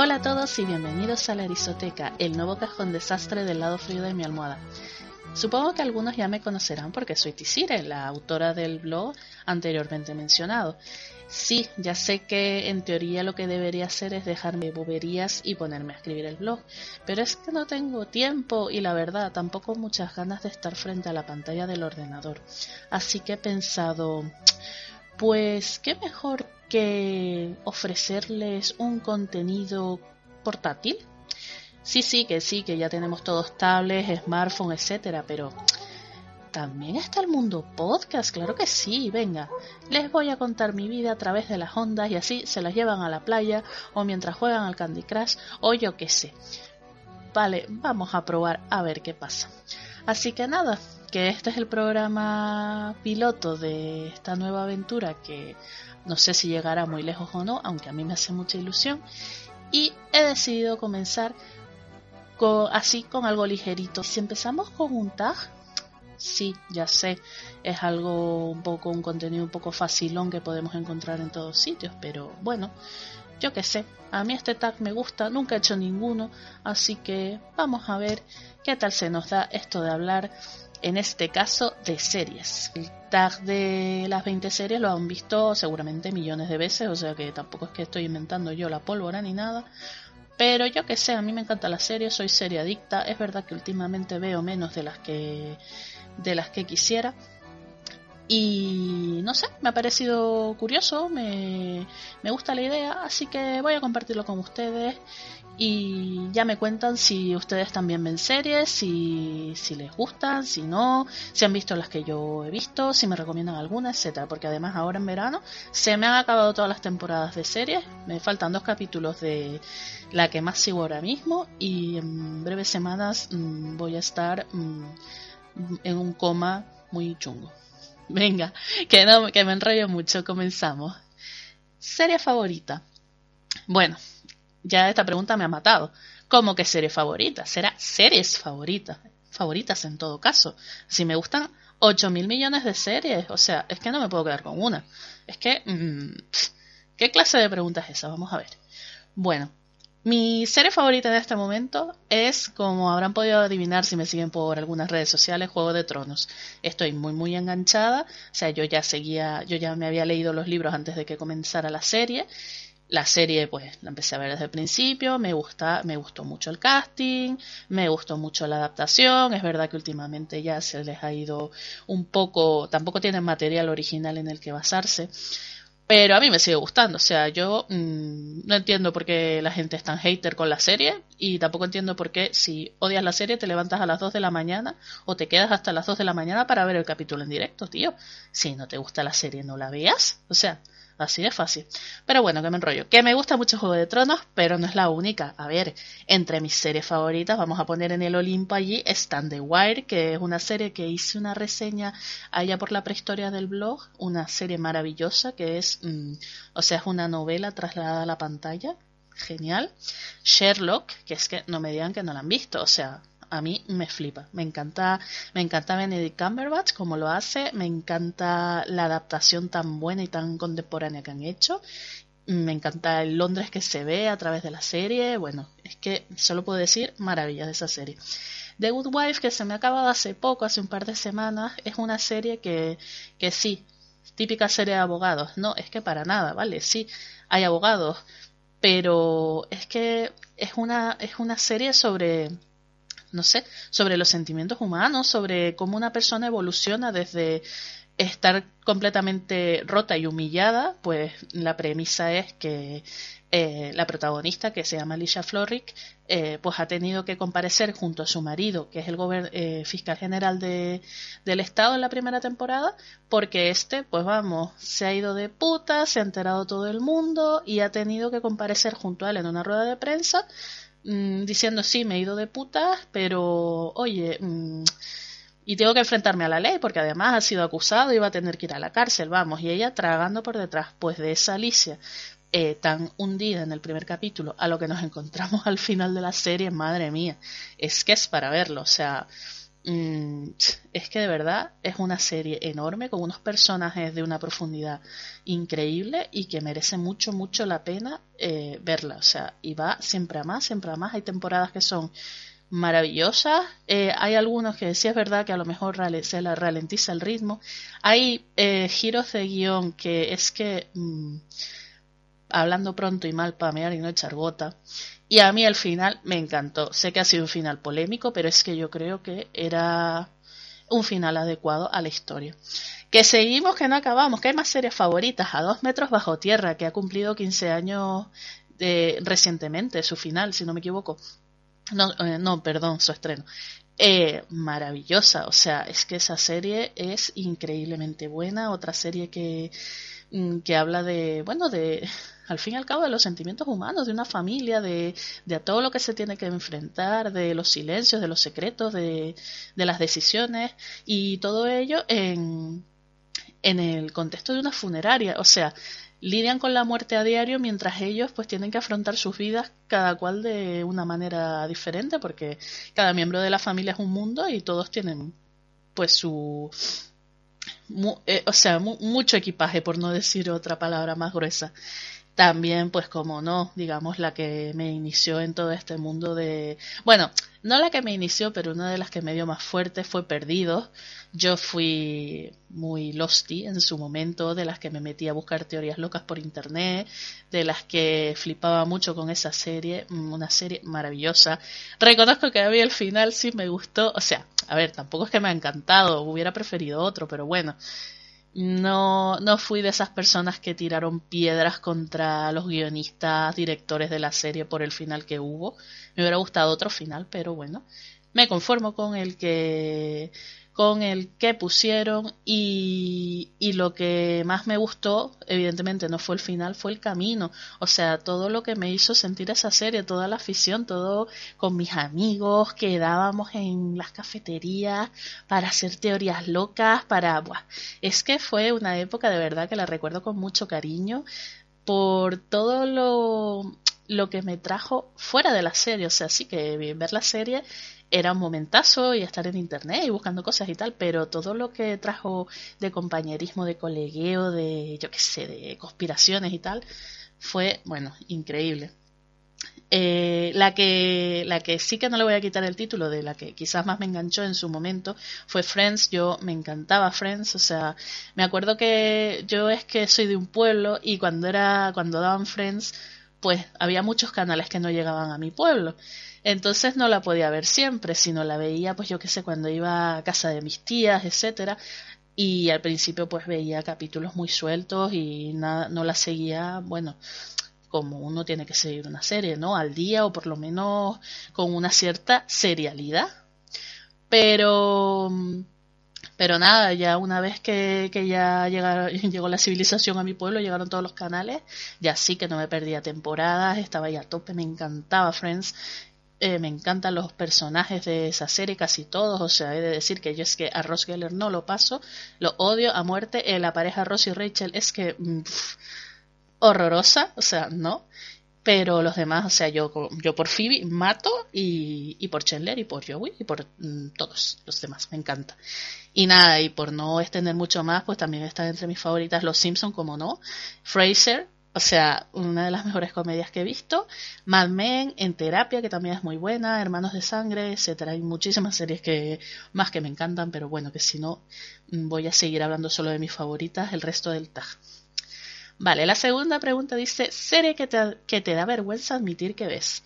Hola a todos y bienvenidos a la Arizoteca, el nuevo cajón desastre del lado frío de mi almohada. Supongo que algunos ya me conocerán porque soy Tisire, la autora del blog anteriormente mencionado. Sí, ya sé que en teoría lo que debería hacer es dejarme boberías y ponerme a escribir el blog, pero es que no tengo tiempo y la verdad tampoco muchas ganas de estar frente a la pantalla del ordenador. Así que he pensado, pues qué mejor que ofrecerles un contenido portátil. Sí, sí, que sí, que ya tenemos todos tablets, smartphones, etcétera, pero también está el mundo podcast, claro que sí, venga. Les voy a contar mi vida a través de las ondas y así se las llevan a la playa o mientras juegan al Candy Crush o yo qué sé. Vale, vamos a probar a ver qué pasa. Así que nada, que este es el programa piloto de esta nueva aventura que no sé si llegará muy lejos o no, aunque a mí me hace mucha ilusión. Y he decidido comenzar así con algo ligerito. Si empezamos con un tag, sí, ya sé, es algo un poco, un contenido un poco facilón que podemos encontrar en todos sitios, pero bueno, yo qué sé, a mí este tag me gusta, nunca he hecho ninguno, así que vamos a ver qué tal se nos da esto de hablar en este caso de series. El tag de las 20 series lo han visto seguramente millones de veces, o sea que tampoco es que estoy inventando yo la pólvora ni nada. Pero yo que sé, a mí me encanta la serie, soy serie adicta. Es verdad que últimamente veo menos de las que de las que quisiera. Y no sé, me ha parecido curioso, me, me gusta la idea, así que voy a compartirlo con ustedes y ya me cuentan si ustedes también ven series, si, si les gustan, si no, si han visto las que yo he visto, si me recomiendan alguna, etcétera, porque además ahora en verano se me han acabado todas las temporadas de series, me faltan dos capítulos de la que más sigo ahora mismo y en breves semanas mm, voy a estar mm, en un coma muy chungo. Venga, que no, que me enrollo mucho, comenzamos. Serie favorita. Bueno, ya esta pregunta me ha matado. ¿Cómo que serie favorita? Será series favoritas. Favoritas en todo caso. Si me gustan 8 mil millones de series, o sea, es que no me puedo quedar con una. Es que... Mm, ¿Qué clase de pregunta es esa? Vamos a ver. Bueno, mi serie favorita de este momento es, como habrán podido adivinar si me siguen por algunas redes sociales, Juego de Tronos. Estoy muy muy enganchada, o sea, yo ya seguía, yo ya me había leído los libros antes de que comenzara la serie la serie, pues, la empecé a ver desde el principio, me gusta, me gustó mucho el casting, me gustó mucho la adaptación, es verdad que últimamente ya se les ha ido un poco, tampoco tienen material original en el que basarse, pero a mí me sigue gustando, o sea, yo mm, no entiendo por qué la gente es tan hater con la serie y tampoco entiendo por qué si odias la serie te levantas a las 2 de la mañana o te quedas hasta las 2 de la mañana para ver el capítulo en directo, tío. Si no te gusta la serie no la veas, o sea, Así de fácil. Pero bueno, que me enrollo. Que me gusta mucho Juego de Tronos, pero no es la única. A ver, entre mis series favoritas, vamos a poner en el Olimpo allí Stand the Wire, que es una serie que hice una reseña allá por la prehistoria del blog. Una serie maravillosa que es, mm, o sea, es una novela trasladada a la pantalla. Genial. Sherlock, que es que no me digan que no la han visto. O sea, a mí me flipa. Me encanta, me encanta Benedict Cumberbatch como lo hace, me encanta la adaptación tan buena y tan contemporánea que han hecho. Me encanta el Londres que se ve a través de la serie. Bueno, es que solo puedo decir maravillas de esa serie. The Good Wife, que se me ha acabado hace poco, hace un par de semanas, es una serie que, que sí, típica serie de abogados. No, es que para nada, ¿vale? Sí, hay abogados, pero es que es una, es una serie sobre no sé, sobre los sentimientos humanos, sobre cómo una persona evoluciona desde estar completamente rota y humillada, pues la premisa es que eh, la protagonista, que se llama Alicia Florrick, eh, pues ha tenido que comparecer junto a su marido, que es el eh, fiscal general de, del Estado en la primera temporada, porque este, pues vamos, se ha ido de puta, se ha enterado todo el mundo y ha tenido que comparecer junto a él en una rueda de prensa Mm, diciendo sí, me he ido de putas, pero oye, mm, y tengo que enfrentarme a la ley porque además ha sido acusado y va a tener que ir a la cárcel, vamos, y ella tragando por detrás, pues de esa Alicia eh, tan hundida en el primer capítulo a lo que nos encontramos al final de la serie, madre mía, es que es para verlo, o sea, Mm, es que de verdad es una serie enorme con unos personajes de una profundidad increíble y que merece mucho, mucho la pena eh, verla. O sea, y va siempre a más, siempre a más. Hay temporadas que son maravillosas. Eh, hay algunos que sí es verdad que a lo mejor se la ralentiza el ritmo. Hay eh, giros de guion que es que, mm, hablando pronto y mal para mear y no echar gota, y a mí el final me encantó. Sé que ha sido un final polémico, pero es que yo creo que era un final adecuado a la historia. Que seguimos, que no acabamos, que hay más series favoritas. A dos metros bajo tierra, que ha cumplido 15 años de, recientemente, su final, si no me equivoco. No, eh, no perdón, su estreno. Eh, maravillosa, o sea, es que esa serie es increíblemente buena. Otra serie que, que habla de, bueno, de, al fin y al cabo de los sentimientos humanos, de una familia, de, de todo lo que se tiene que enfrentar, de los silencios, de los secretos, de, de las decisiones y todo ello en, en el contexto de una funeraria. O sea, lidian con la muerte a diario mientras ellos pues tienen que afrontar sus vidas cada cual de una manera diferente porque cada miembro de la familia es un mundo y todos tienen pues su eh, o sea mucho equipaje por no decir otra palabra más gruesa. También, pues como no, digamos, la que me inició en todo este mundo de... Bueno, no la que me inició, pero una de las que me dio más fuerte fue Perdidos. Yo fui muy losty en su momento, de las que me metí a buscar teorías locas por internet, de las que flipaba mucho con esa serie, mm, una serie maravillosa. Reconozco que a mí el final sí me gustó, o sea, a ver, tampoco es que me ha encantado, hubiera preferido otro, pero bueno, no, no fui de esas personas que tiraron piedras contra los guionistas, directores de la serie por el final que hubo. Me hubiera gustado otro final, pero bueno, me conformo con el que con el que pusieron y, y, lo que más me gustó, evidentemente no fue el final, fue el camino. O sea, todo lo que me hizo sentir esa serie, toda la afición, todo con mis amigos, quedábamos en las cafeterías para hacer teorías locas, para... Buah, es que fue una época de verdad que la recuerdo con mucho cariño por todo lo, lo que me trajo fuera de la serie. O sea, sí que ver la serie era un momentazo y estar en internet y buscando cosas y tal, pero todo lo que trajo de compañerismo, de colegueo, de yo qué sé, de conspiraciones y tal, fue, bueno, increíble. Eh, la que la que sí que no le voy a quitar el título de la que quizás más me enganchó en su momento fue Friends yo me encantaba Friends o sea me acuerdo que yo es que soy de un pueblo y cuando era cuando daban Friends pues había muchos canales que no llegaban a mi pueblo entonces no la podía ver siempre, sino la veía, pues yo qué sé, cuando iba a casa de mis tías, etcétera. Y al principio pues veía capítulos muy sueltos y nada, no la seguía, bueno, como uno tiene que seguir una serie, ¿no? Al día o por lo menos con una cierta serialidad. Pero pero nada, ya una vez que, que ya llegó la civilización a mi pueblo, llegaron todos los canales, ya sí que no me perdía temporadas, estaba ya a tope, me encantaba Friends, eh, me encantan los personajes de esa serie, casi todos. O sea, he de decir que yo es que a Ross Geller no lo paso, lo odio a muerte. Eh, la pareja Ross y Rachel es que mm, horrorosa, o sea, no. Pero los demás, o sea, yo, yo por Phoebe mato y, por Chandler y por Joey y por mm, todos los demás, me encanta. Y nada, y por no extender mucho más, pues también está entre mis favoritas Los Simpson, como no. Fraser, o sea, una de las mejores comedias que he visto. Mad Men, En Terapia, que también es muy buena. Hermanos de Sangre, etcétera. Hay muchísimas series que más que me encantan, pero bueno, que si no, mm, voy a seguir hablando solo de mis favoritas el resto del tag. Vale, la segunda pregunta dice, serie que te, que te da vergüenza admitir que ves.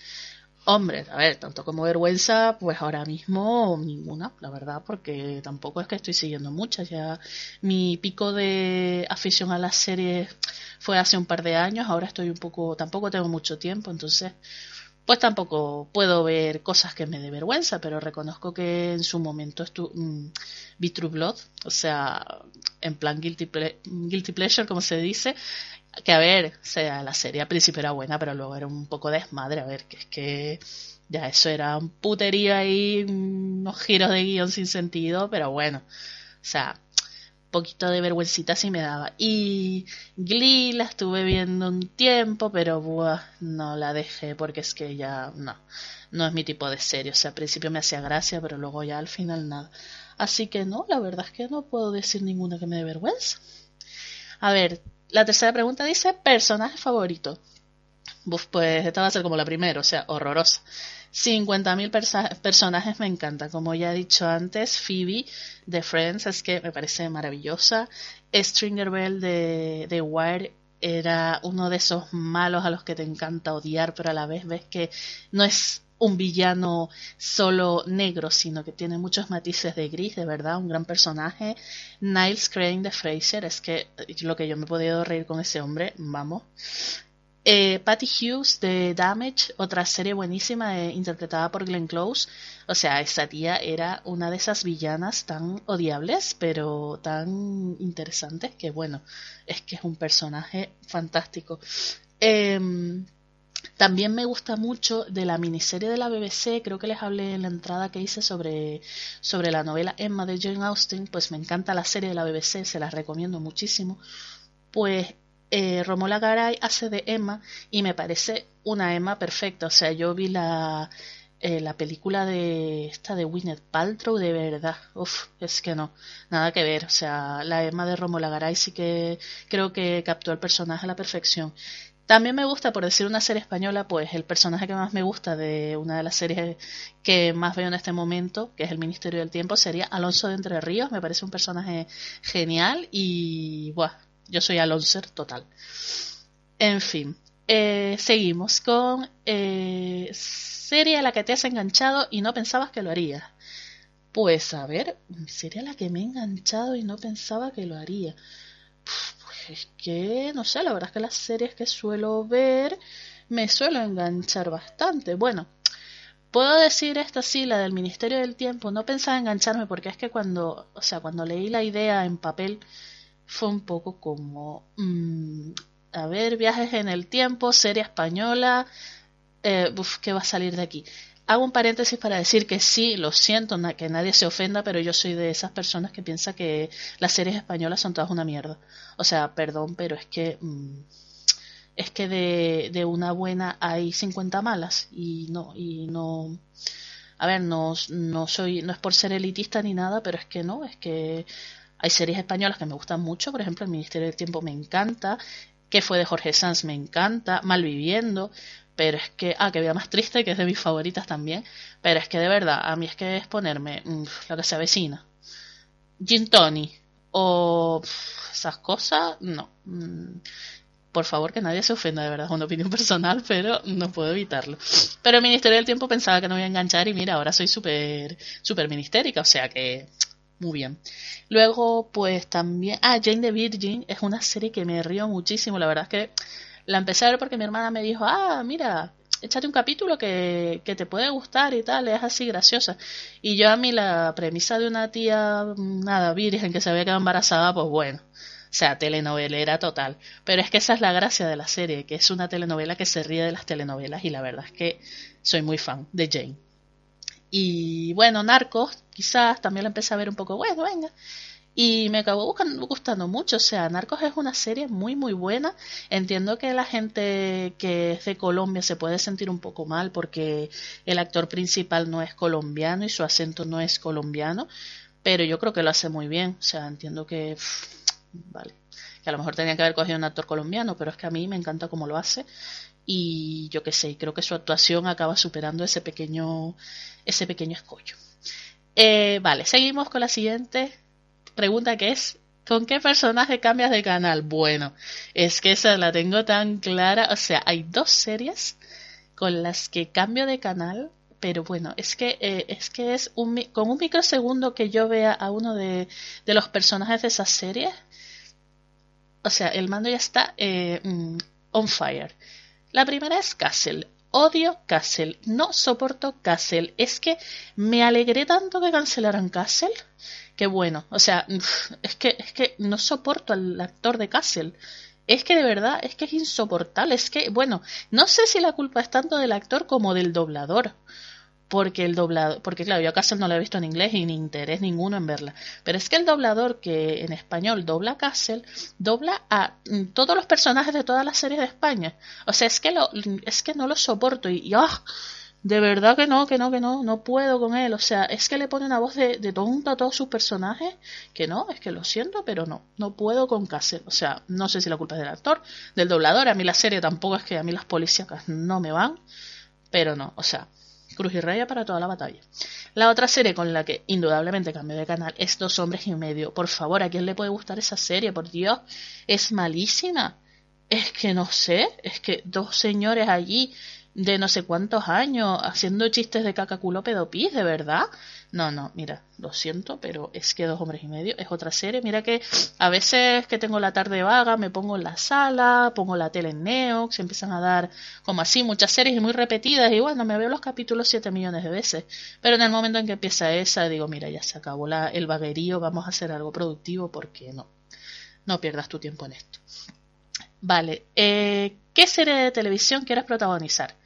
Hombre, a ver, tanto como vergüenza, pues ahora mismo ninguna, la verdad, porque tampoco es que estoy siguiendo muchas. Ya mi pico de afición a las series fue hace un par de años, ahora estoy un poco, tampoco tengo mucho tiempo, entonces, pues tampoco puedo ver cosas que me dé vergüenza, pero reconozco que en su momento estuve, mm, True Blood, o sea, en plan guilty, guilty pleasure, como se dice, que a ver, sea, la serie al principio era buena, pero luego era un poco desmadre, a ver, que es que ya eso era un puterío ahí, unos giros de guion sin sentido, pero bueno, o sea, poquito de vergüencita sí me daba. Y Glee la estuve viendo un tiempo, pero buah, no la dejé porque es que ya no, no es mi tipo de serie. O sea, al principio me hacía gracia, pero luego ya al final nada. Así que no, la verdad es que no puedo decir ninguna que me dé vergüenza. A ver, la tercera pregunta dice personaje favorito. Buf, pues esta va a ser como la primera, o sea, horrorosa. 50.000 personajes me encanta. Como ya he dicho antes, Phoebe de Friends es que me parece maravillosa. Stringer Bell de, de Wire era uno de esos malos a los que te encanta odiar, pero a la vez ves que no es un villano solo negro, sino que tiene muchos matices de gris, de verdad, un gran personaje. Niles Crane de Fraser, es que lo que yo me he podido reír con ese hombre, vamos. Eh, Patty Hughes de Damage, otra serie buenísima interpretada por Glenn Close. O sea, esa tía era una de esas villanas tan odiables, pero tan interesantes que, bueno, es que es un personaje fantástico. Em, también me gusta mucho de la miniserie de la BBC, creo que les hablé en la entrada que hice sobre, sobre la novela Emma de Jane Austen, pues me encanta la serie de la BBC, se la recomiendo muchísimo. Pues eh, Romola Garay hace de Emma y me parece una Emma perfecta. O sea, yo vi la, eh, la película de esta de Winnet Paltrow de verdad. Uf, es que no, nada que ver. O sea, la Emma de Romola Garay sí que creo que captó el personaje a la perfección. También me gusta, por decir una serie española, pues el personaje que más me gusta de una de las series que más veo en este momento, que es El Ministerio del Tiempo, sería Alonso de Entre Ríos. Me parece un personaje genial y, buah, yo soy Alonso total. En fin, eh, seguimos con eh, serie a la que te has enganchado y no pensabas que lo harías. Pues a ver, serie a la que me he enganchado y no pensaba que lo haría. Pues es que, no sé, la verdad es que las series que suelo ver me suelo enganchar bastante. Bueno, puedo decir esta sí, la del Ministerio del Tiempo, no pensaba engancharme porque es que cuando, o sea, cuando leí la idea en papel, fue un poco como, mm, a ver, viajes en el tiempo, serie española, eh, ¿qué va a salir de aquí? Hago un paréntesis para decir que sí, lo siento, que nadie se ofenda, pero yo soy de esas personas que piensa que las series españolas son todas una mierda. O sea, perdón, pero es que mm, es que de, de, una buena hay 50 malas y no y no a ver, no, no soy no es por ser elitista ni nada, pero es que no, es que hay series españolas que me gustan mucho, por ejemplo, El Ministerio del Tiempo me encanta, que fue de Jorge Sanz me encanta, Malviviendo, pero es que, ah, que vida más triste, que es de mis favoritas también, pero es que de verdad, a mí es que es ponerme mm, lo que se avecina, Gin Tony o esas cosas, no. Mm, por favor, que nadie se ofenda, de verdad, es una opinión personal, pero no puedo evitarlo. Pero el Ministerio del Tiempo pensaba que no me iba a enganchar y mira, ahora soy súper, súper ministérica, o sea que muy bien. Luego, pues también. Ah, Jane the Virgin es una serie que me río muchísimo. La verdad es que la empecé a ver porque mi hermana me dijo: Ah, mira, échate un capítulo que, que te puede gustar y tal, es así graciosa. Y yo a mí la premisa de una tía, nada, virgen que se había quedado embarazada, pues bueno. O sea, telenovelera total. Pero es que esa es la gracia de la serie, que es una telenovela que se ríe de las telenovelas y la verdad es que soy muy fan de Jane. Y bueno, Narcos, quizás también la empecé a ver un poco, bueno, venga. Y me acabó gustando mucho. O sea, Narcos es una serie muy, muy buena. Entiendo que la gente que es de Colombia se puede sentir un poco mal porque el actor principal no es colombiano y su acento no es colombiano. Pero yo creo que lo hace muy bien. O sea, entiendo que. vale. Que a lo mejor tenía que haber cogido un actor colombiano, pero es que a mí me encanta cómo lo hace y yo qué sé, creo que su actuación acaba superando ese pequeño, ese pequeño escollo. Eh, vale, seguimos con la siguiente pregunta que es, ¿con qué personaje cambias de canal? Bueno, es que esa la tengo tan clara, o sea, hay dos series con las que cambio de canal, pero bueno, es que, eh, es, que es un, con un microsegundo que yo vea a uno de, de los personajes de esa serie, o sea, el mando ya está eh, mm, on fire. La primera es Castle. Odio Castle. No soporto Castle. Es que me alegré tanto que cancelaran Castle. Que bueno, o sea, es que, es que no soporto al actor de Castle. Es que de verdad, es que es insoportable. Es que, bueno, no sé si la culpa es tanto del actor como del doblador. Porque el doblador, porque claro, yo a Castle no la he visto en inglés y ni interés ninguno en verla, pero es que el doblador que en español dobla a Castle, dobla a mm, todos los personajes de todas las series de España. O sea, es que lo, es que no lo soporto y, ¡ah! de verdad que no, que no, que no, no puedo con él. O sea, es que le pone una voz de, de tonta a todos sus personajes, que no, es que lo siento, pero no, no puedo con Castle. O sea, no sé si la culpa es del actor, del doblador, a mí la serie tampoco es que a mí las policíacas no me van, pero no, o sea, Cruz y Raya para toda la batalla. La otra serie con la que indudablemente cambió de canal es Dos Hombres y Medio. Por favor, ¿a quién le puede gustar esa serie? Por Dios, es malísima. Es que no sé, es que dos señores allí de no sé cuántos años haciendo chistes de cacaculo pedopis, de verdad. No, no, mira, lo siento, pero es que Dos Hombres y Medio es otra serie. Mira que a veces que tengo la tarde vaga me pongo en la sala, pongo la tele en Neox, empiezan a dar como así muchas series muy repetidas y bueno, me veo los capítulos siete millones de veces. Pero en el momento en que empieza esa, digo, mira, ya se acabó la, el vaguerío, vamos a hacer algo productivo porque no, no pierdas tu tiempo en esto. Vale, eh, ¿qué serie de televisión quieres protagonizar?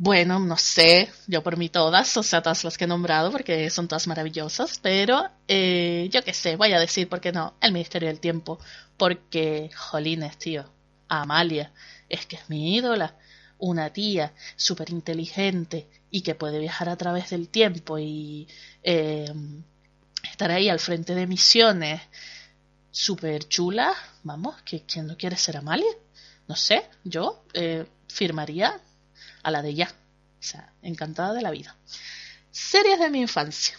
Bueno, no sé, yo por mí todas, o sea, todas las que he nombrado, porque son todas maravillosas, pero eh, yo qué sé, voy a decir, ¿por qué no? El Ministerio del Tiempo, porque, jolines, tío, Amalia, es que es mi ídola, una tía súper inteligente y que puede viajar a través del tiempo y eh, estar ahí al frente de misiones súper chula, vamos, que ¿quién no quiere ser Amalia? No sé, yo eh, firmaría a la de ya. O sea, encantada de la vida. Series de mi infancia.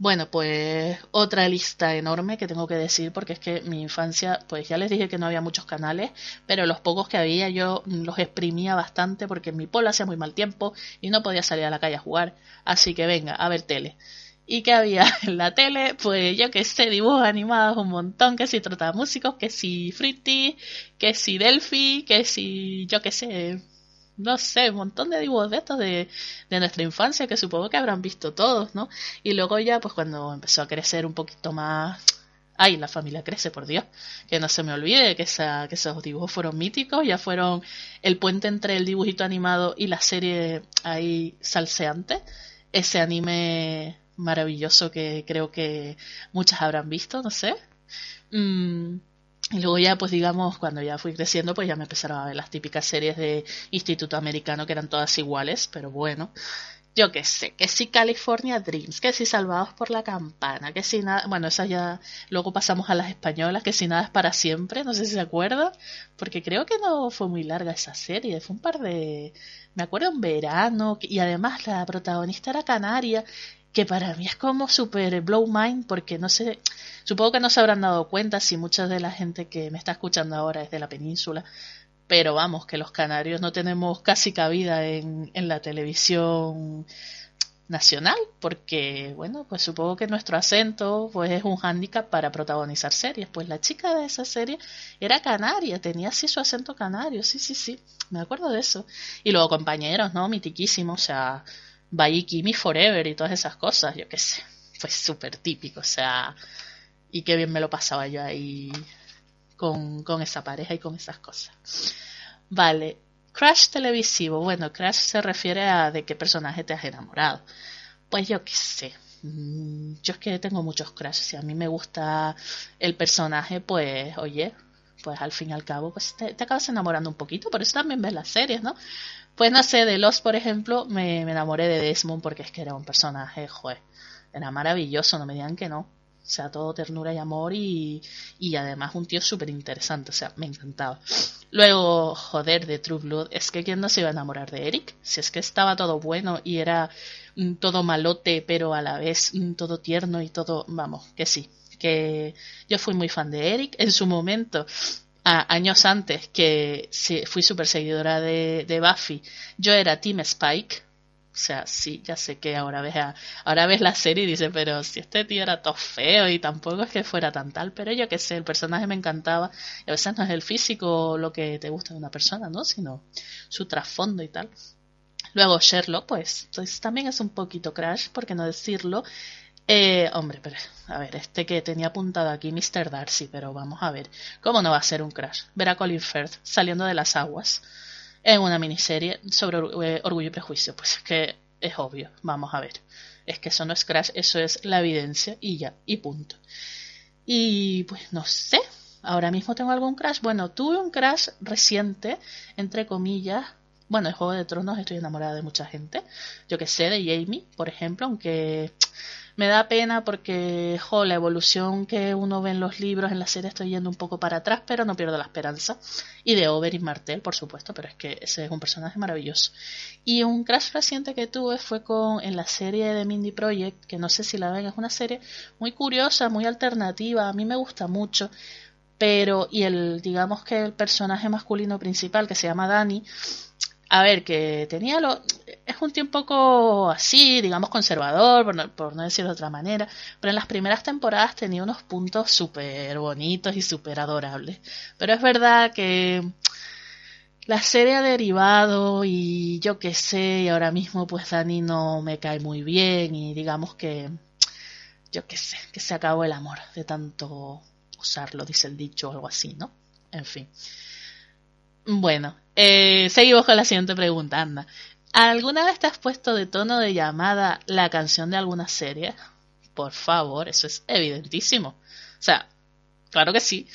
Bueno, pues otra lista enorme que tengo que decir porque es que mi infancia, pues ya les dije que no había muchos canales, pero los pocos que había yo los exprimía bastante porque en mi pueblo hacía muy mal tiempo y no podía salir a la calle a jugar. Así que venga, a ver tele. ¿Y qué había en la tele? Pues yo que sé, dibujos animados un montón, que si músicos, que si Fritty, que si Delphi, que si yo que sé, no sé, un montón de dibujos de estos de, de, nuestra infancia que supongo que habrán visto todos, ¿no? Y luego ya, pues cuando empezó a crecer un poquito más... Ay, la familia crece, por Dios. Que no se me olvide que, esa, que esos dibujos fueron míticos, ya fueron el puente entre el dibujito animado y la serie ahí salseante. Ese anime maravilloso que creo que muchas habrán visto, no sé. Mm, y luego ya, pues digamos, cuando ya fui creciendo, pues ya me empezaron a ver las típicas series de Instituto Americano que eran todas iguales, pero bueno, yo qué sé, que si California Dreams, que si Salvados por la Campana, que si nada, bueno, esas ya, luego pasamos a las españolas, que si nada es para siempre, no sé si se acuerdan, porque creo que no fue muy larga esa serie, fue un par de, me acuerdo en verano, y además la protagonista era canaria, que para mí es como super blow mind porque no sé, supongo que no se habrán dado cuenta si mucha de la gente que me está escuchando ahora es de la península, pero vamos, que los canarios no tenemos casi cabida en, en la televisión nacional, porque bueno, pues supongo que nuestro acento pues es un hándicap para protagonizar series. Pues la chica de esa serie era canaria, tenía así su acento canario, sí, sí, sí, me acuerdo de eso. Y luego compañeros, ¿no? Mitiquísimo, o sea, Baikimi Forever y todas esas cosas, yo qué sé, fue súper típico, o sea, y qué bien me lo pasaba yo ahí con, con esa pareja y con esas cosas. Vale, crash televisivo, bueno, crash se refiere a de qué personaje te has enamorado. Pues yo qué sé, mm, yo es que tengo muchos crashes, si a mí me gusta el personaje, pues oye, pues al fin y al cabo, pues te, te acabas enamorando un poquito, por eso también ves las series, ¿no? Pues no sé, de Lost, por ejemplo, me, enamoré de Desmond porque es que era un personaje, joder, era maravilloso, no me digan que no. O sea, todo ternura y amor y, y además un tío súper interesante, o sea, me encantaba. Luego, joder, de True Blood, es que quién no se iba a enamorar de Eric, si es que estaba todo bueno y era todo malote, pero a la vez todo tierno y todo, vamos, que sí, que yo fui muy fan de Eric en su momento años antes que fui súper seguidora de, de, Buffy, yo era Team Spike. O sea, sí, ya sé que ahora ves, ahora ves la serie y dices, pero si este tío era todo feo y tampoco es que fuera tan tal, pero yo que sé, el personaje me encantaba. Y a veces no es el físico lo que te gusta de una persona, ¿no? Sino su trasfondo y tal. Luego Sherlock, pues, pues también es un poquito crash, por qué no decirlo. Eh, hombre, pero, a ver, este que tenía apuntado aquí, Mr. Darcy, pero vamos a ver, ¿cómo no va a ser un crash? Ver a Colin Firth saliendo de las aguas en una miniserie sobre eh, Orgullo y Prejuicio, pues es que es obvio, vamos a ver. Es que eso no es crash, eso es la evidencia y ya, y punto. Y pues no sé, ahora mismo tengo algún crash. Bueno, tuve un crash reciente, entre comillas. Bueno, el Juego de Tronos estoy enamorada de mucha gente. Yo que sé, de Jamie, por ejemplo, aunque me da pena porque, jo, la evolución que uno ve en los libros, en la serie, estoy yendo un poco para atrás, pero no pierdo la esperanza. Y de Oberyn Martell, por supuesto, pero es que ese es un personaje maravilloso. Y un crash reciente que tuve fue con en la serie de Mindy Project, que no sé si la ven, es una serie muy curiosa, muy alternativa, a mí me gusta mucho. Pero, y el, digamos que el personaje masculino principal, que se llama Danny, a ver, que tenía lo... Es un tiempo poco así, digamos conservador, por no, por no decirlo de otra manera, pero en las primeras temporadas tenía unos puntos súper bonitos y súper adorables. Pero es verdad que la serie ha derivado y yo qué sé, y ahora mismo pues Dani no me cae muy bien y digamos que, yo qué sé, que se acabó el amor de tanto usarlo, dice el dicho o algo así, ¿no? En fin. Bueno, eh, seguimos con la siguiente pregunta, Anda. ¿Alguna vez te has puesto de tono de llamada la canción de alguna serie? Por favor, eso es evidentísimo. O sea, claro que sí.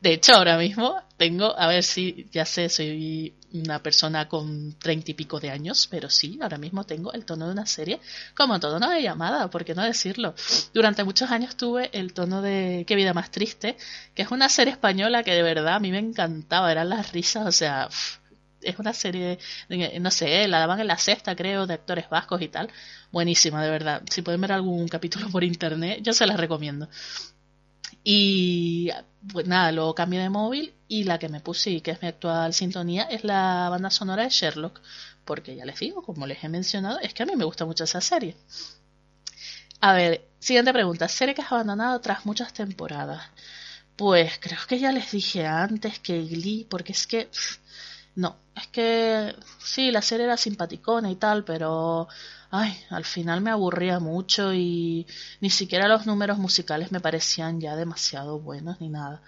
De hecho, ahora mismo tengo, a ver si, ya sé, soy una persona con treinta y pico de años, pero sí, ahora mismo tengo el tono de una serie como tono de llamada, ¿por qué no decirlo? Durante muchos años tuve el tono de Qué vida más triste, que es una serie española que de verdad a mí me encantaba, eran las risas, o sea, es una serie, no sé, la daban en la sexta, creo, de actores vascos y tal. Buenísima, de verdad. Si pueden ver algún capítulo por internet, yo se las recomiendo. Y pues nada, luego cambié de móvil y la que me puse y que es mi actual sintonía es la banda sonora de Sherlock. Porque ya les digo, como les he mencionado, es que a mí me gusta mucho esa serie. A ver, siguiente pregunta. ¿Serie que has abandonado tras muchas temporadas? Pues creo que ya les dije antes que Glee, porque es que... no, es que sí, la serie era simpaticona y tal, pero ay, al final me aburría mucho y ni siquiera los números musicales me parecían ya demasiado buenos ni nada.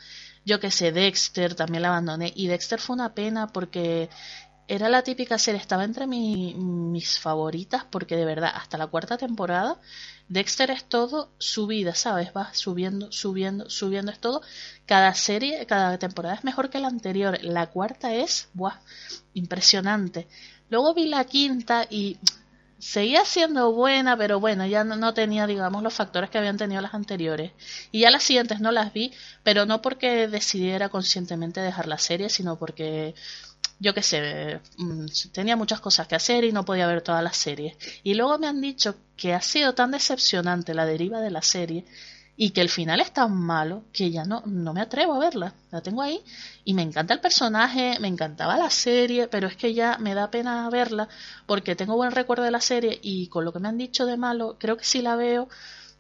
Yo que sé, Dexter también la abandoné y Dexter fue una pena porque era la típica serie, estaba entre mis favoritas porque de verdad hasta la cuarta temporada Dexter es todo su vida, ¿sabes? Va subiendo, subiendo, subiendo, es todo. Cada serie, cada temporada es mejor que la anterior. La cuarta es, ¡buah! Impresionante. Luego vi la quinta y seguía siendo buena, pero bueno, ya no, tenía, digamos, los factores que habían tenido las anteriores. Y ya las siguientes no las vi, pero no porque decidiera conscientemente dejar la serie, sino porque, yo qué sé, mm, tenía muchas cosas que hacer y no podía ver todas las series. Y luego me han dicho que ha sido tan decepcionante la deriva de la serie y que el final es tan malo que ya no, no me atrevo a verla. La tengo ahí y me encanta el personaje, me encantaba la serie, pero es que ya me da pena verla porque tengo buen recuerdo de la serie y con lo que me han dicho de malo, creo que si la veo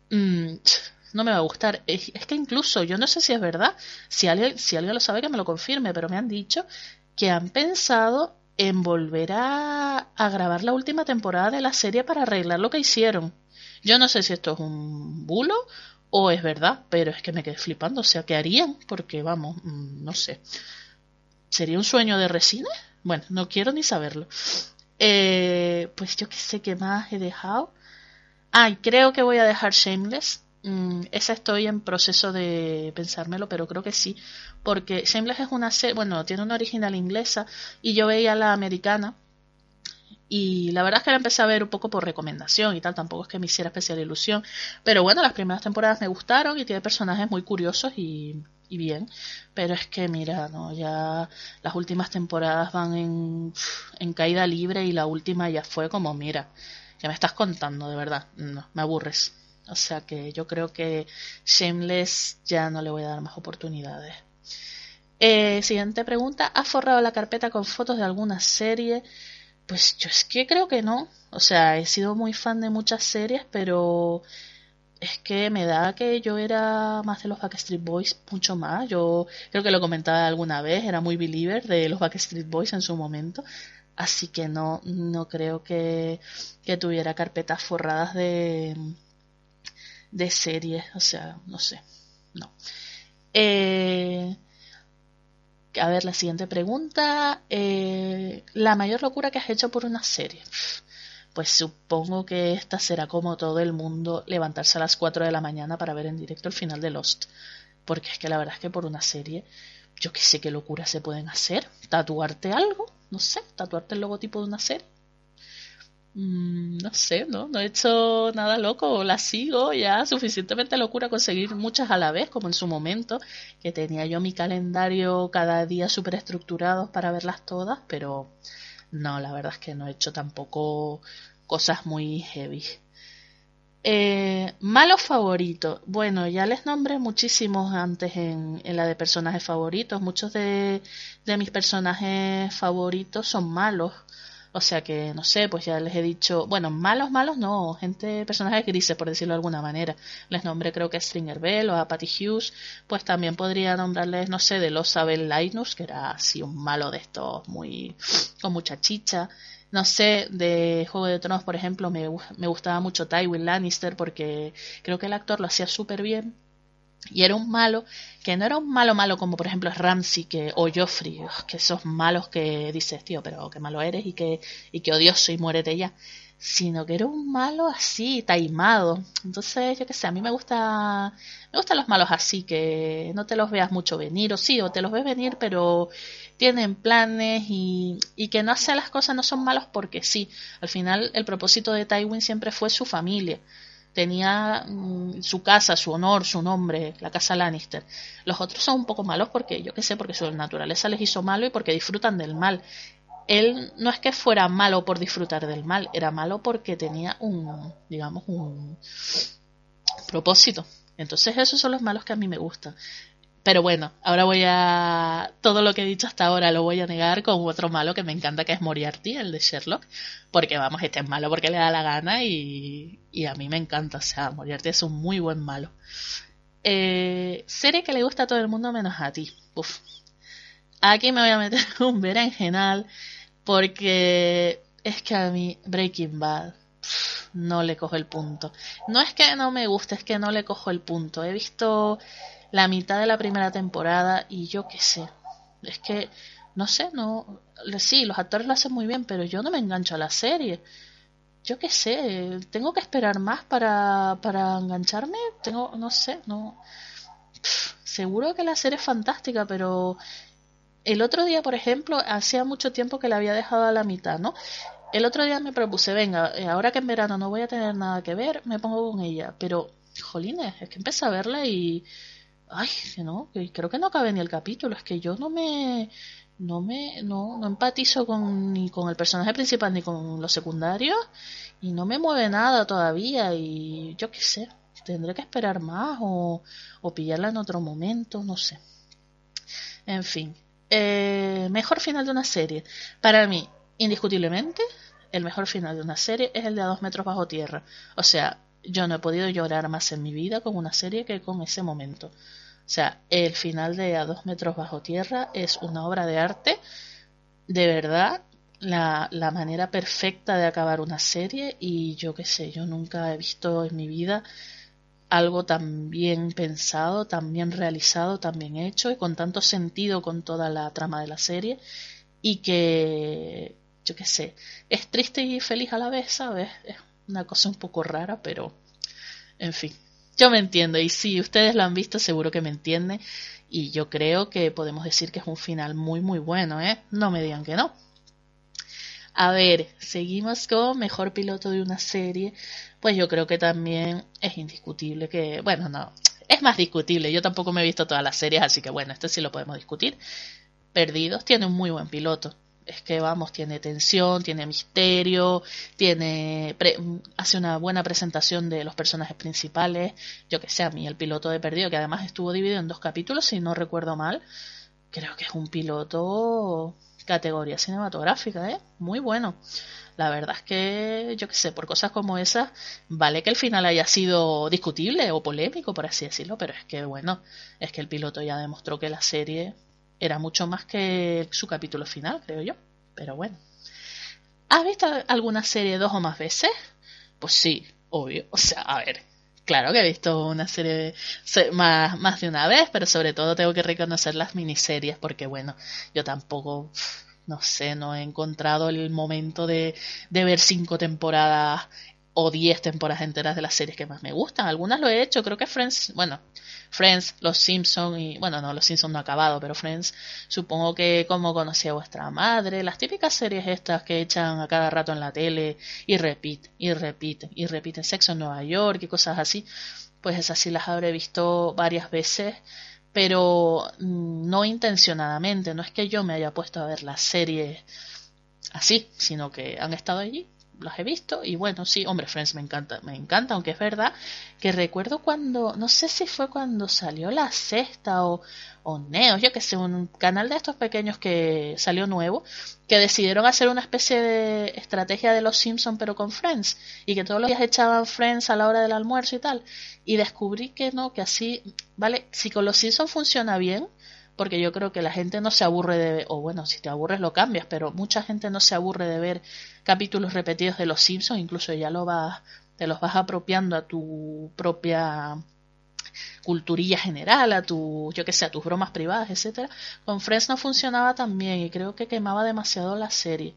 mmm, no me va a gustar. Es, que incluso, yo no sé si es verdad, si alguien, si alguien lo sabe que me lo confirme, pero me han dicho que han pensado en volver a, a grabar la última temporada de la serie para arreglar lo que hicieron. Yo no sé si esto es un bulo o es verdad, pero es que me quedé flipando. O sea, ¿qué harían? Porque vamos, mm, no sé. ¿Sería un sueño de resina? Bueno, no quiero ni saberlo. Eh, pues yo qué sé qué más he dejado. Ay, creo que voy a dejar Shameless. Mm, esa estoy en proceso de pensármelo, pero creo que sí. Porque Shameless es una serie, bueno, tiene una original inglesa y yo veía la americana y la verdad es que la empecé a ver un poco por recomendación y tal, tampoco es que me hiciera especial ilusión. Pero bueno, las primeras temporadas me gustaron y tiene personajes muy curiosos y, bien. Pero es que, mira, no, ya las últimas temporadas van en, en caída libre y la última ya fue como, mira, ya me estás contando, de verdad. No, me aburres. O sea que yo creo que Shameless ya no le voy a dar más oportunidades. Eh, siguiente pregunta. ¿Has forrado la carpeta con fotos de alguna serie? Pues yo es que creo que no. O sea, he sido muy fan de muchas series, pero es que me da que yo era más de los Backstreet Boys, mucho más. Yo creo que lo comentaba alguna vez, era muy believer de los Backstreet Boys en su momento. Así que no, no creo que, que tuviera carpetas forradas de, de series. O sea, no sé. No. Eh, a ver, la siguiente pregunta. Eh, la mayor locura que has hecho por una serie. Pues supongo que esta será como todo el mundo levantarse a las 4 de la mañana para ver en directo el final de Lost. Porque es que la verdad es que por una serie, yo qué sé qué locuras se pueden hacer. Tatuarte algo, no sé, tatuarte el logotipo de una serie. Mm, no sé, ¿no? No he hecho nada loco, la sigo ya suficientemente locura conseguir muchas a la vez, como en su momento, que tenía yo mi calendario cada día súper estructurado para verlas todas, pero no, la verdad es que no he hecho tampoco cosas muy heavy. Eh, malos favoritos. Bueno, ya les nombré muchísimos antes en, en la de personajes favoritos. Muchos de, de mis personajes favoritos son malos. O sea que, no sé, pues ya les he dicho, bueno, malos, malos no, gente, personajes grises, por decirlo de alguna manera. Les nombré creo que a Stringer Bell o a Patty Hughes, pues también podría nombrarles, no sé, de los Abel Linus, que era así un malo de estos, muy, con mucha chicha. No sé, de Juego de Tronos, por ejemplo, me, me gustaba mucho Tywin Lannister porque creo que el actor lo hacía súper bien y era un malo que no era un malo malo como por ejemplo Ramsey que, o Joffrey, que esos malos que dices, tío, pero qué malo eres y que, y que odioso y muérete ya. Sino que era un malo así, taimado. Entonces, yo qué sé, a mí me gusta, me gustan los malos así, que no te los veas mucho venir, o sí, o te los ves venir, pero tienen planes y, y que no hacen las cosas, no son malos porque sí. Al final, el propósito de Tywin siempre fue su familia tenía mm, su casa, su honor, su nombre, la casa Lannister. Los otros son un poco malos porque, yo qué sé, porque su naturaleza les hizo malo y porque disfrutan del mal. Él no es que fuera malo por disfrutar del mal, era malo porque tenía un, digamos, un propósito. Entonces esos son los malos que a mí me gustan. Pero bueno, ahora voy a. Todo lo que he dicho hasta ahora lo voy a negar con otro malo que me encanta, que es Moriarty, el de Sherlock. Porque vamos, este es malo porque le da la gana y, y a mí me encanta. O sea, Moriarty es un muy buen malo. Eh, serie que le gusta a todo el mundo menos a ti. Uf. Aquí me voy a meter un berenjenal porque es que a mí Breaking Bad no le cojo el punto. No es que no me guste, es que no le cojo el punto. He visto la mitad de la primera temporada y yo qué sé. Es que, no sé, no. Sí, los actores lo hacen muy bien, pero yo no me engancho a la serie. Yo qué sé, tengo que esperar más para, para engancharme. Tengo, no sé, no. seguro que la serie es fantástica, pero el otro día, por ejemplo, hacía mucho tiempo que la había dejado a la mitad, ¿no? El otro día me propuse, venga, eh, ahora que en verano no voy a tener nada que ver, me pongo con ella. Pero, jolines, es que empecé a verla y ay, no, creo que no cabe ni el capítulo, es que yo no me no me no, no empatizo con ni con el personaje principal ni con los secundarios y no me mueve nada todavía y yo qué sé, tendré que esperar más o, o pillarla en otro momento, no sé. En fin, eh, mejor final de una serie. Para mí, indiscutiblemente, el mejor final de una serie es el de a dos metros bajo tierra. O sea, yo no he podido llorar más en mi vida con una serie que con ese momento. O sea, el final de A dos metros bajo tierra es una obra de arte, de verdad, la, la manera perfecta de acabar una serie. Y yo qué sé, yo nunca he visto en mi vida algo tan bien pensado, tan bien realizado, tan bien hecho y con tanto sentido con toda la trama de la serie. Y que, yo qué sé, es triste y feliz a la vez, ¿sabes? Es una cosa un poco rara, pero en fin, yo me entiendo y si ustedes lo han visto seguro que me entienden y yo creo que podemos decir que es un final muy muy bueno, ¿eh? No me digan que no. A ver, seguimos con mejor piloto de una serie. Pues yo creo que también es indiscutible que, bueno, no, es más discutible. Yo tampoco me he visto todas las series, así que bueno, esto sí lo podemos discutir. Perdidos tiene un muy buen piloto es que vamos, tiene tensión, tiene misterio, tiene hace una buena presentación de los personajes principales. Yo que sé, a mí el piloto de Perdido, que además estuvo dividido en dos capítulos, si no recuerdo mal, creo que es un piloto categoría cinematográfica, ¿eh? Muy bueno. La verdad es que, yo que sé, por cosas como esas, vale que el final haya sido discutible o polémico, por así decirlo, pero es que, bueno, es que el piloto ya demostró que la serie era mucho más que su capítulo final, creo yo. Pero bueno. ¿Has visto alguna serie dos o más veces? Pues sí, obvio. O sea, a ver, claro que he visto una serie más, más de una vez, pero sobre todo tengo que reconocer las miniseries porque, bueno, yo tampoco no sé, no he encontrado el momento de, de ver cinco temporadas o diez temporadas enteras de las series que más me gustan. Algunas lo he hecho, creo que Friends, bueno, Friends, Los Simpsons y, bueno, no, Los Simpsons no ha acabado, pero Friends, supongo que como conocí a vuestra madre, las típicas series estas que echan a cada rato en la tele y repiten, y repiten, y repiten, Sexo en Nueva York y cosas así, pues esas sí las habré visto varias veces, pero no intencionadamente, no es que yo me haya puesto a ver las series así, sino que han estado allí los he visto y bueno, sí, hombre, Friends me encanta, me encanta, aunque es verdad que recuerdo cuando, no sé si fue cuando salió la sexta o, o Neo, yo que sé, un canal de estos pequeños que salió nuevo, que decidieron hacer una especie de estrategia de los Simpsons pero con Friends y que todos los días echaban Friends a la hora del almuerzo y tal y descubrí que no, que así, vale, si con los Simpsons funciona bien, porque yo creo que la gente no se aburre de, o bueno, si te aburres lo cambias, pero mucha gente no se aburre de ver capítulos repetidos de Los Simpsons, incluso ya lo vas, te los vas apropiando a tu propia culturilla general, a tu, yo que sé, a tus bromas privadas, etcétera. Con Friends no funcionaba tan bien y creo que quemaba demasiado la serie.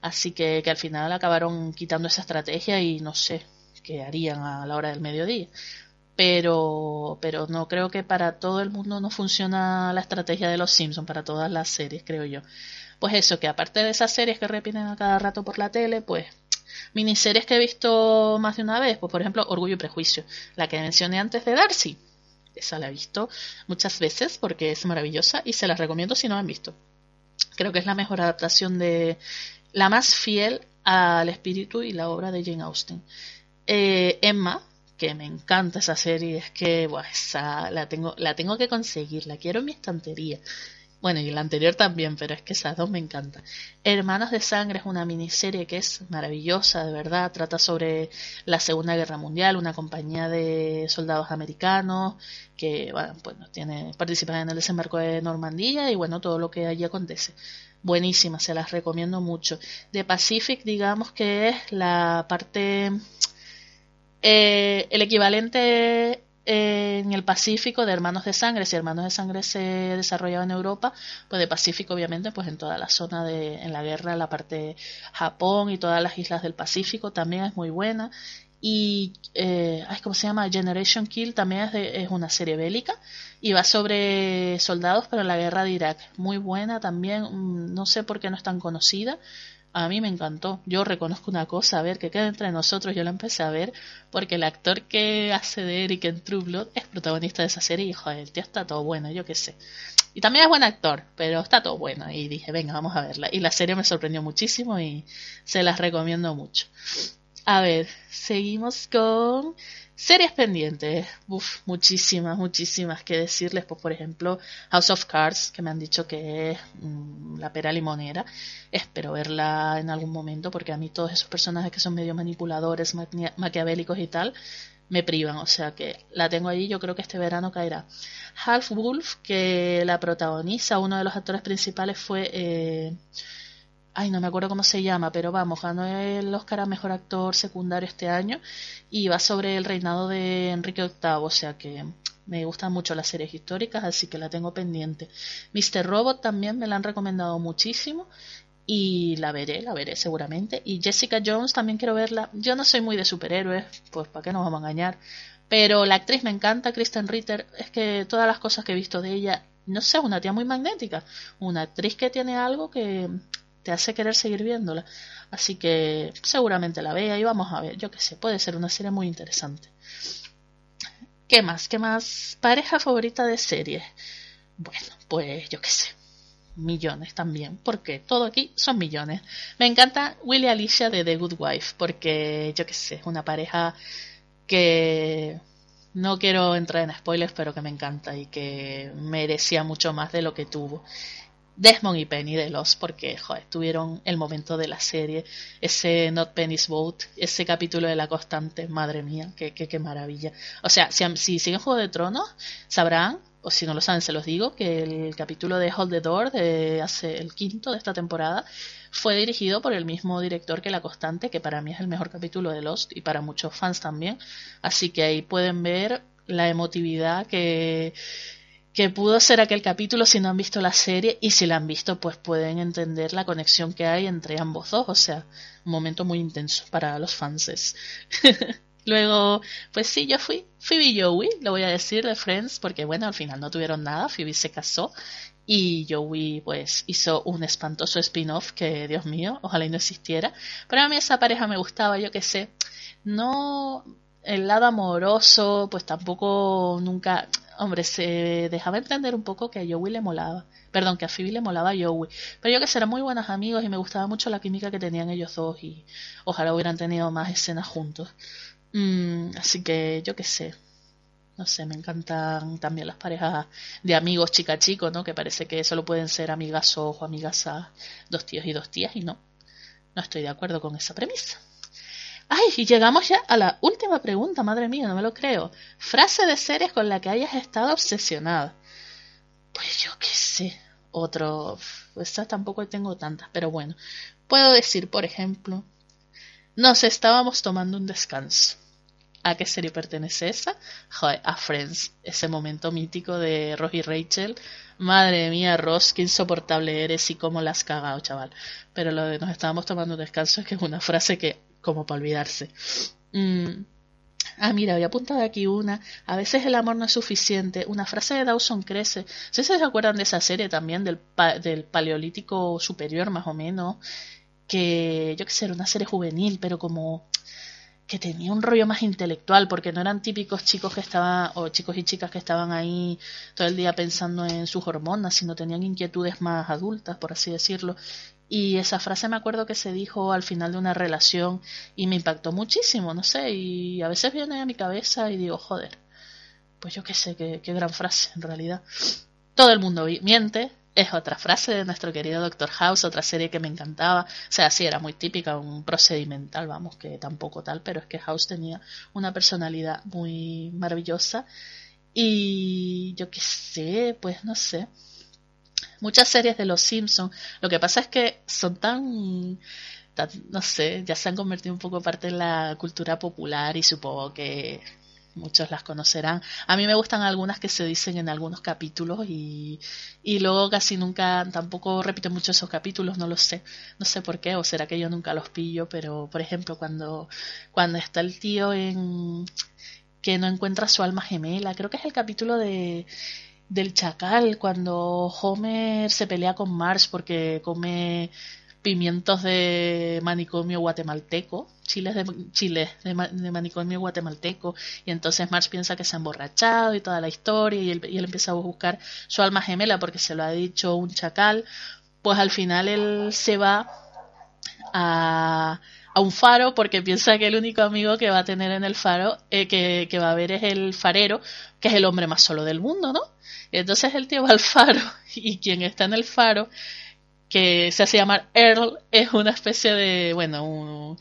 Así que, que al final acabaron quitando esa estrategia y no sé qué harían a la hora del mediodía pero, pero no creo que para todo el mundo no funciona la estrategia de los Simpsons, para todas las series, creo yo. Pues eso, que aparte de esas series que repiten a cada rato por la tele, pues miniseries que he visto más de una vez, pues por ejemplo Orgullo y Prejuicio, la que mencioné antes de Darcy. Esa la he visto muchas veces porque es maravillosa y se la recomiendo si no la han visto. Creo que es la mejor adaptación de la más fiel al espíritu y la obra de Jane Austen. Eh, Emma, que me encanta esa serie, es que esa la tengo, la tengo que conseguir, la quiero en mi estantería. Bueno, y la anterior también, pero es que esas dos me encantan. Hermanos de Sangre es una miniserie que es maravillosa, de verdad. Trata sobre la Segunda Guerra Mundial, una compañía de soldados americanos que, bueno, pues tiene, participan en el desembarco de Normandía y bueno, todo lo que allí acontece. Buenísima, se las recomiendo mucho. De Pacific, digamos que es la parte eh, el equivalente eh, en el Pacífico de Hermanos de Sangre, si Hermanos de Sangre se desarrollaba en Europa, pues de Pacífico obviamente, pues en toda la zona de, en la guerra, la parte Japón y todas las islas del Pacífico también es muy buena. Y, eh, ¿cómo se llama? Generation Kill también es, es una serie bélica y va sobre soldados, pero en la guerra de Irak. Muy buena también, mm, no sé por qué no es tan conocida, a mí me encantó. Yo reconozco una cosa, a ver, que queda entre nosotros, yo la empecé a ver porque el actor que hace de Eric en True Blood es protagonista de esa serie y, joder, el tío está todo bueno, yo qué sé. Y también es buen actor, pero está todo bueno. Y dije, venga, vamos a verla. Y la serie me sorprendió muchísimo y se las recomiendo mucho. A ver, seguimos con Series pendientes, Uf, muchísimas, muchísimas que decirles. Pues, por ejemplo, House of Cards, que me han dicho que es mm, la pera limonera. Espero verla en algún momento, porque a mí todos esos personajes que son medio manipuladores, maquiavélicos y tal, me privan. O sea que la tengo allí, yo creo que este verano caerá. Half Wolf, que la protagoniza, uno de los actores principales fue. Eh, ay, no me acuerdo cómo se llama, pero vamos, ganó el Oscar a Mejor Actor Secundario este año y va sobre el reinado de Enrique VIII, o sea que me gustan mucho las series históricas, así que la tengo pendiente. Mr. Robot también me la han recomendado muchísimo y la veré, la veré seguramente. Y Jessica Jones también quiero verla. Yo no soy muy de superhéroes, pues para qué nos vamos a engañar. Pero la actriz me encanta, Kristen Ritter, es que todas las cosas que he visto de ella, no sé, una tía muy magnética, una actriz que tiene algo que te hace querer seguir viéndola. Así que seguramente la vea y vamos a ver, yo qué sé, puede ser una serie muy interesante. ¿Qué más? ¿Qué más? Pareja favorita de series. Bueno, pues yo qué sé. Millones también, porque todo aquí son millones. Me encanta Willy Alicia de The Good Wife, porque yo qué sé, es una pareja que no quiero entrar en spoilers, pero que me encanta y que merecía mucho más de lo que tuvo. Desmond y Penny de los porque joder, tuvieron el momento de la serie, ese Not Penny's Boat, ese capítulo de la constante, madre mía, qué, qué, qué maravilla. O sea, si, si siguen Juego de Tronos, sabrán, o si no lo saben, se los digo, que el capítulo de Hold the Door, de hace el quinto de esta temporada, fue dirigido por el mismo director que La Constante, que para mí es el mejor capítulo de Lost y para muchos fans también. Así que ahí pueden ver la emotividad que que pudo ser aquel capítulo si no han visto la serie y si la han visto pues pueden entender la conexión que hay entre ambos dos, o sea, un momento muy intenso para los fans. Luego, pues sí, yo fui Phoebe y Joey, lo voy a decir de Friends, porque bueno, al final no tuvieron nada, Phoebe se casó y Joey pues hizo un espantoso spin-off que, Dios mío, ojalá y no existiera. Pero a mí esa pareja me gustaba, yo qué sé, no el lado amoroso, pues tampoco nunca, hombre, se dejaba entender un poco que a Joey le molaba, perdón, que a Phoebe le molaba a Joey, pero yo que eran muy buenos amigos y me gustaba mucho la química que tenían ellos dos y ojalá hubieran tenido más escenas juntos. Mm, así que yo qué sé, no sé, me encantan también las parejas de amigos chica-chico, ¿no? Que parece que solo pueden ser amigas o amigas a dos tíos y dos tías y no, no estoy de acuerdo con esa premisa. Ay, y llegamos ya a la última pregunta, madre mía, no me lo creo. Frase de series con la que hayas estado obsesionada. Pues yo qué sé, otro... Esta tampoco tengo tantas, pero bueno. Puedo decir, por ejemplo, nos estábamos tomando un descanso. ¿A qué serie pertenece esa? Joder, a Friends, ese momento mítico de Ross y Rachel. Madre mía, Ross, qué insoportable eres y cómo la has cagado, chaval. Pero lo de nos estábamos tomando un descanso es que es una frase que como para olvidarse. Mm. Ah, mira, había apuntado aquí una. A veces el amor no es suficiente. Una frase de Dawson crece. ¿Sí se acuerdan de esa serie también del, del paleolítico superior, más o menos? Que yo qué sé, era una serie juvenil, pero como que tenía un rollo más intelectual, porque no eran típicos chicos que estaban, o chicos y chicas que estaban ahí todo el día pensando en sus hormonas, sino tenían inquietudes más adultas, por así decirlo. Y esa frase me acuerdo que se dijo al final de una relación y me impactó muchísimo, no sé, y a veces viene a mi cabeza y digo, joder, pues yo qué sé, qué, qué gran frase en realidad. Todo el mundo miente, es otra frase de nuestro querido Doctor House, otra serie que me encantaba. O sea, sí, era muy típica, un procedimental, vamos, que tampoco tal, pero es que House tenía una personalidad muy maravillosa. Y yo qué sé, pues no sé muchas series de Los Simpsons. Lo que pasa es que son tan, no sé, ya se han convertido un poco parte de la cultura popular y supongo que muchos las conocerán. A mí me gustan algunas que se dicen en algunos capítulos y, y luego casi nunca, tampoco repito mucho esos capítulos, no lo sé, no sé por qué, o será que yo nunca los pillo, pero por ejemplo cuando, cuando está el tío en que no encuentra su alma gemela, creo que es el capítulo de del chacal cuando Homer se pelea con Marge porque come pimientos de manicomio guatemalteco, chiles de, chiles de, manicomio guatemalteco, y entonces Marge piensa que se ha emborrachado y toda la historia, y él empieza a buscar su alma gemela porque se lo ha dicho un chacal, pues al final él se va a, a un faro porque piensa que el único amigo que va a tener en el faro, eh, que, que va a ver es el farero, que es el hombre más solo del mundo, ¿no? entonces el tío va al faro y quien está en el faro, que se hace llamar Earl, es una especie de, bueno, un,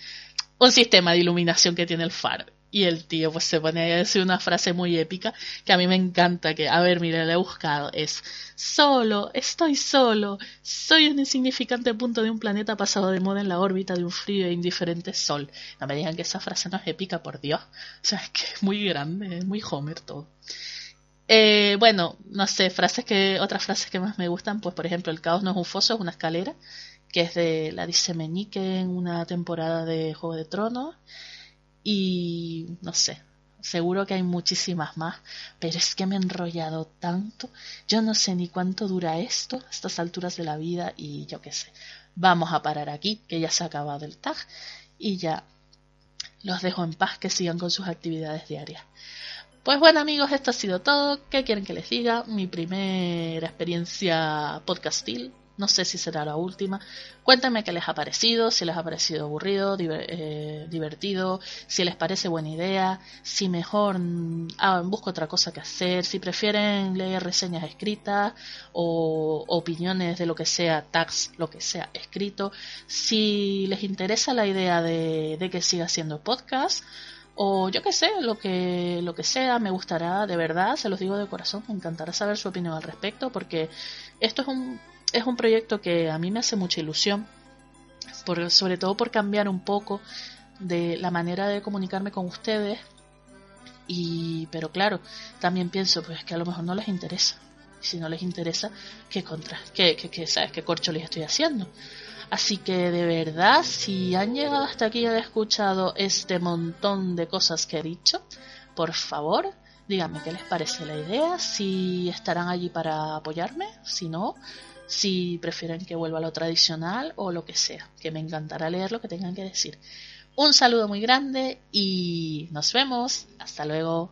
un sistema de iluminación que tiene el faro. Y el tío pues se pone a decir una frase muy épica que a mí me encanta, que, a ver, mire, la he buscado, es solo, estoy solo, soy un insignificante punto de un planeta pasado de moda en la órbita de un frío e indiferente sol. No me digan que esa frase no es épica, por Dios. O sea, es que es muy grande, es muy Homer todo. Eh, bueno, no sé, frases que, otras frases que más me gustan, pues por ejemplo, el caos no es un foso, es una escalera, que es de, la dice Meñique en una temporada de Juego de Tronos, y no sé, seguro que hay muchísimas más, pero es que me he enrollado tanto, yo no sé ni cuánto dura esto, estas alturas de la vida, y yo qué sé, vamos a parar aquí, que ya se ha acabado el tag, y ya los dejo en paz que sigan con sus actividades diarias. Pues bueno amigos, esto ha sido todo. ¿Qué quieren que les diga? Mi primera experiencia podcastil. No sé si será la última. Cuéntenme qué les ha parecido, si les ha parecido aburrido, eh, divertido, si les parece buena idea, si mejor ah, busco otra cosa que hacer, si prefieren leer reseñas escritas o opiniones de lo que sea, tags, lo que sea escrito, si les interesa la idea de, de que siga haciendo podcast o yo qué sé, lo que, lo que sea, me gustará, de verdad, se los digo de corazón, me encantará saber su opinión al respecto, porque esto es un, es un proyecto que a mí me hace mucha ilusión, por, sobre todo por cambiar un poco de la manera de comunicarme con ustedes, y, pero claro, también pienso, pues que a lo mejor no les interesa, si no les interesa, ¿qué contra? ¿Qué, qué, qué, ¿sabes? ¿Qué corcho les estoy haciendo? Así que de verdad, si han llegado hasta aquí y han escuchado este montón de cosas que he dicho, por favor, díganme qué les parece la idea, si estarán allí para apoyarme, si no, si prefieren que vuelva a lo tradicional o lo que sea, que me encantará leer lo que tengan que decir. Un saludo muy grande y nos vemos. Hasta luego.